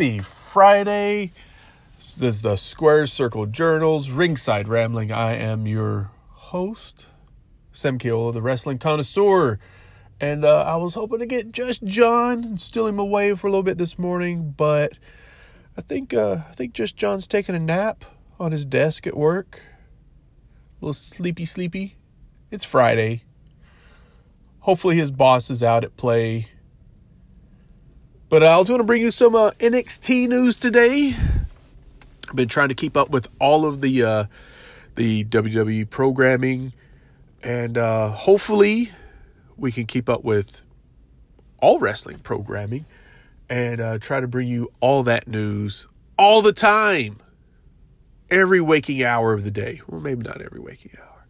Happy Friday. This is the Squared Circle Journal's, Ringside Rambling. I am your host, Sam Keola, the wrestling connoisseur. And uh, I was hoping to get just John and steal him away for a little bit this morning, but I think uh, I think just John's taking a nap on his desk at work. A little sleepy, sleepy. It's Friday. Hopefully his boss is out at play but I was going to bring you some uh, NXT news today. I've been trying to keep up with all of the uh, the WWE programming, and uh, hopefully we can keep up with all wrestling programming and uh, try to bring you all that news all the time, every waking hour of the day. Well, maybe not every waking hour.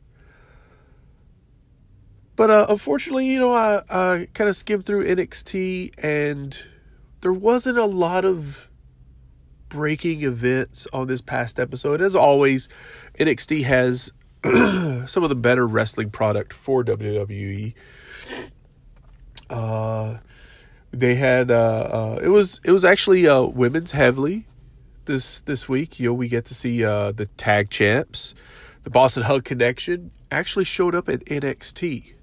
But uh, unfortunately, you know, I, I kind of skimmed through NXT and there wasn't a lot of breaking events on this past episode. As always, NXT has some of the better wrestling product for WWE. Uh, they had uh, uh, it was it was actually uh, women's heavily this this week. You know, we get to see uh, the tag champs, the Boss 'n' Hug Connection actually showed up at NXT,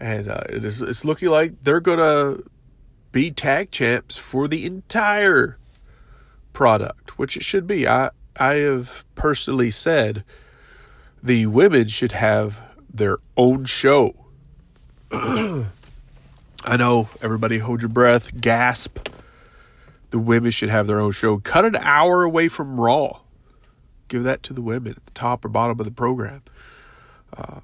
and uh, it is it's looking like they're gonna be tag champs for the entire product, which it should be. I I have personally said the women should have their own show. I know everybody hold your breath, gasp. The women should have their own show. Cut an hour away from Raw. Give that to the women at the top or bottom of the program. Uh,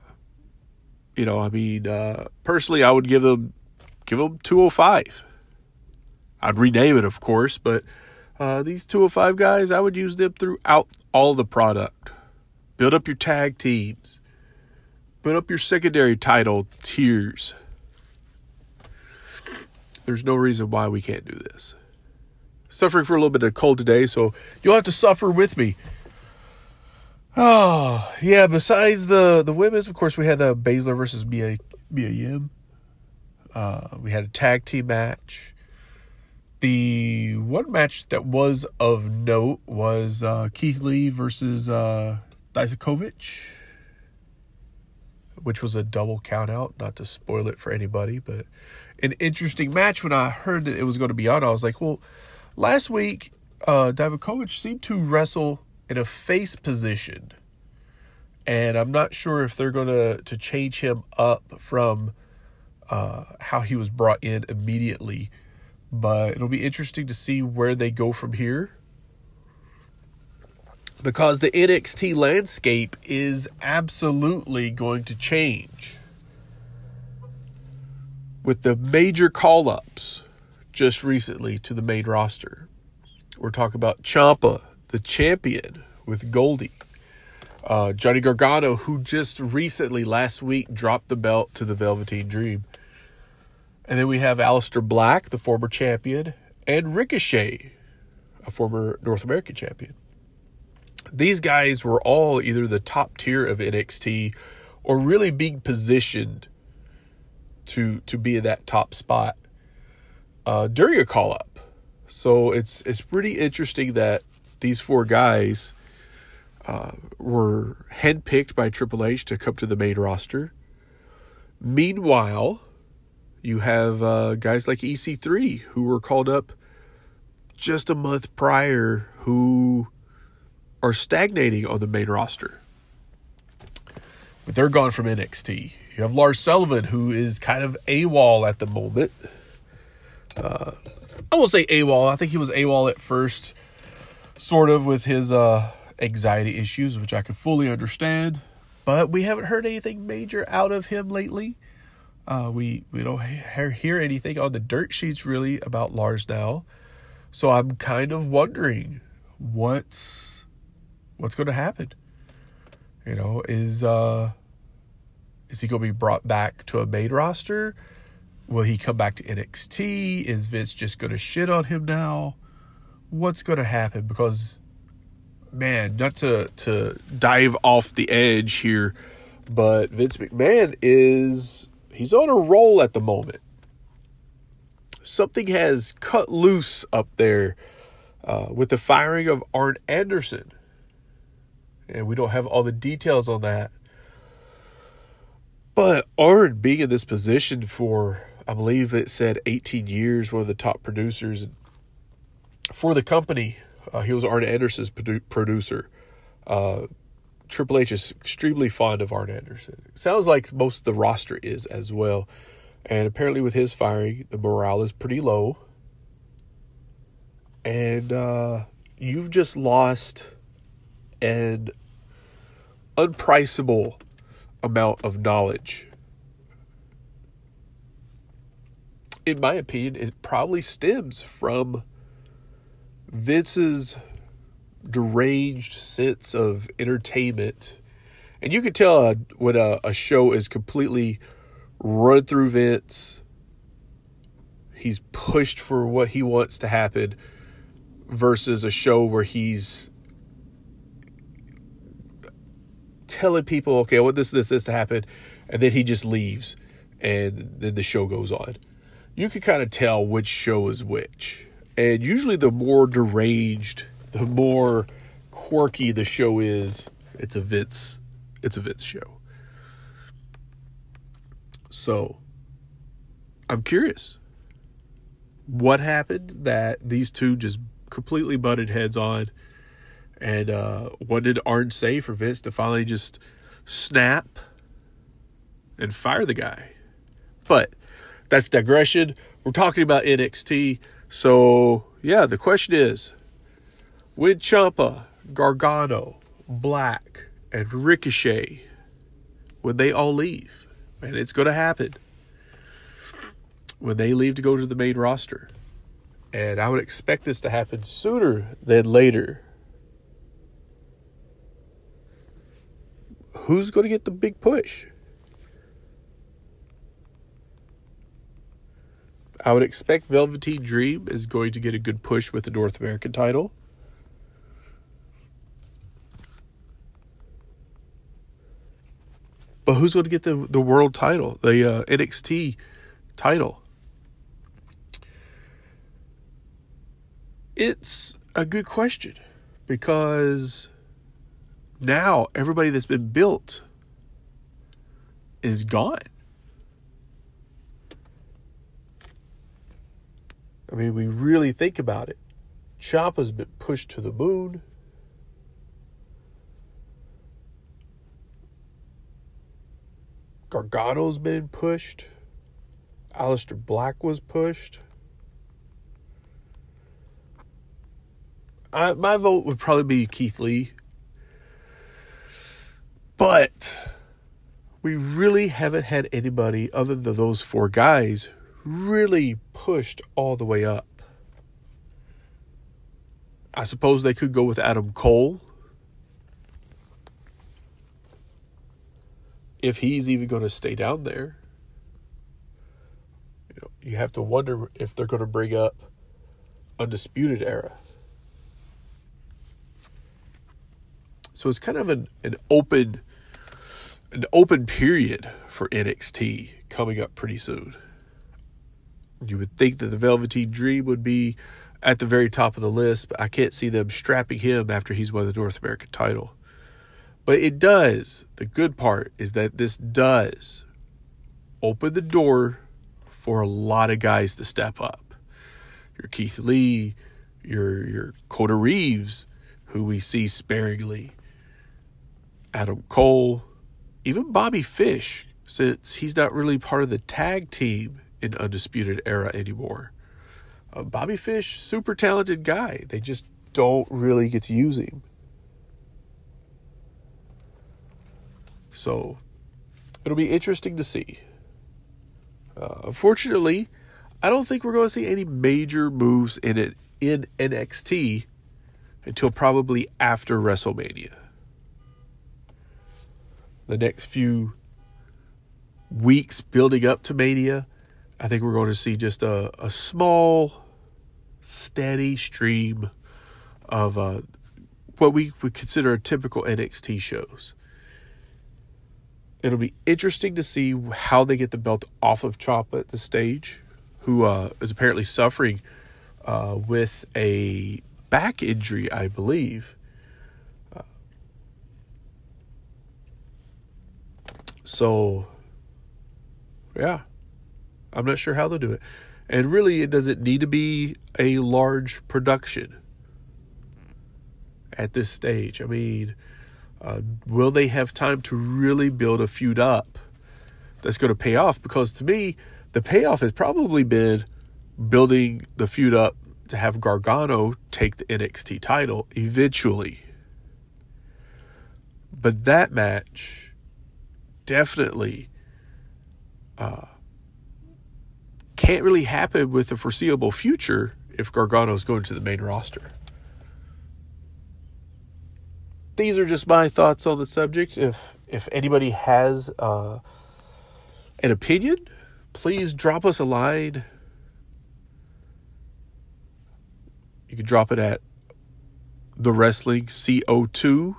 you know, I mean, uh, personally, I would give them give them 205 I'd rename it, of course, but uh, these 205 guys, I would use them throughout all the product. Build up your tag teams, build up your secondary title tiers. There's no reason why we can't do this. Suffering for a little bit of cold today, so you'll have to suffer with me. Oh, yeah, besides the, the women's, of course, we had the Baszler versus Mia, Mia Yim. Uh, we had a tag team match. The one match that was of note was uh, Keith Lee versus uh, which was a double countout. Not to spoil it for anybody, but an interesting match. When I heard that it was going to be on, I was like, well, last week uh, seemed to wrestle in a face position, and I'm not sure if they're going to to change him up from uh, how he was brought in immediately but it'll be interesting to see where they go from here. Because the NXT landscape is absolutely going to change. With the major call ups just recently to the main roster. We're talking about Ciampa, the champion, with Goldie. Uh, Johnny Gargano, who just recently last week dropped the belt to the Velveteen Dream. And then we have Aleister Black, the former champion, and Ricochet, a former North American champion. These guys were all either the top tier of NXT or really being positioned to to be in that top spot uh, during a call up. So it's it's pretty interesting that these four guys uh, were handpicked by Triple H to come to the main roster. Meanwhile, you have uh, guys like EC3 who were called up just a month prior who are stagnating on the main roster. But they're gone from NXT. You have Lars Sullivan, who is kind of AWOL at the moment. Uh, I won't say AWOL. I think he was AWOL at first, sort of with his uh, anxiety issues, which I can fully understand. But we haven't heard anything major out of him lately. Uh, we we don't hear anything on the dirt sheets really about Lars now, so I'm kind of wondering what's what's going to happen. You know, is uh, is he going to be brought back to a main roster? Will he come back to NXT? Is Vince just going to shit on him now? What's going to happen? Because man, not to to dive off the edge here, but Vince McMahon is he's on a roll at the moment. something has cut loose up there uh, with the firing of Arn Anderson. And we don't have all the details on that. But Arn being in this position for, I believe it said 18 years, one of the top producers for the company, uh, he was Arn Anderson's produ- producer. Uh, Triple H is extremely fond of Arn Anderson. sounds like most of the roster is as well. And apparently, with his firing, the morale is pretty low. And uh, you've just lost an unpriceable amount of knowledge. In my opinion, it probably stems from Vince's deranged sense of entertainment. And you can tell uh, when a, a show is completely run through Vince. He's pushed for what he wants to happen versus a show where he's telling people, okay, I want this, this, this to happen, and then he just leaves and then the show goes on. You can kind of tell which show is which. And usually the more deranged, the more quirky the show is, it's a Vince it's a Vince show. So I'm curious. What happened that these two just completely butted heads on? And uh, what did Arn say for Vince to finally just snap and fire the guy? But that's digression. We're talking about NXT. So, yeah, the question is when Ciampa, Gargano, Black, and Ricochet, when they all leave, and it's going to happen when they leave to go to the main roster. And I would expect this to happen sooner than later. Who's going to get the big push? I would expect Velveteen Dream is going to get a good push with the North American title. But who's going to get the the world title, the uh, NXT title? It's a good question because now everybody that's been built is gone. I mean, we really think about it. Ciampa's been pushed to the moon. Gargano's been pushed. Aleister Black was pushed. I, my vote would probably be Keith Lee. But we really haven't had anybody other than those four guys really pushed all the way up. I suppose they could go with Adam Cole if he's even going to stay down there. You know, you have to wonder if they're going to bring up undisputed era. So it's kind of an, an open an open period for NXT coming up pretty soon. You would think that the Velveteen Dream would be at the very top of the list, but I can't see them strapping him after he's won the North American title. But it does. The good part is that this does open the door for a lot of guys to step up. Your Keith Lee, your your Kona Reeves, who we see sparingly, Adam Cole, even Bobby Fish, since he's not really part of the tag team in Undisputed Era anymore. Uh, Bobby Fish, super talented guy. They just don't really get to use him. So it'll be interesting to see. Uh, unfortunately, I don't think we're going to see any major moves in it in NXT until probably after WrestleMania. The next few weeks building up to Mania, I think we're going to see just a, a small, steady stream of uh, what we would consider typical NXT shows. It'll be interesting to see how they get the belt off of Ciampa at the stage. who uh, is apparently suffering uh, with a back injury, I believe. Uh, so, yeah, I'm not sure how they'll do it. And really, it doesn't need to be a large production at this stage. I mean, uh, will they have time to really build a feud up that's going to pay off? Because to me, the payoff has probably been building the feud up to have Gargano take the NXT title eventually. But that match definitely uh, can't really happen with the foreseeable future if Gargano is going to the main roster. These are just my thoughts on the subject. If if anybody has uh, an opinion, please drop us a line. You can drop it at the wrestling CO2.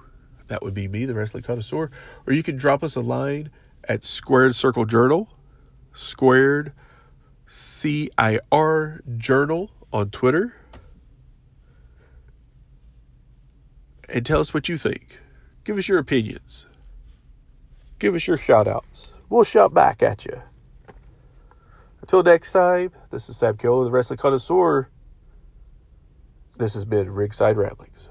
That would be me, the wrestling connoisseur. Or you can drop us a line at Squared Circle Journal, Squared CIR Journal on Twitter. And tell us what you think. Give us your opinions. Give us your shout outs. We'll shout back at you. Until next time, this is Sam Keola, the Wrestling Connoisseur. This has been Ringside Ramblings.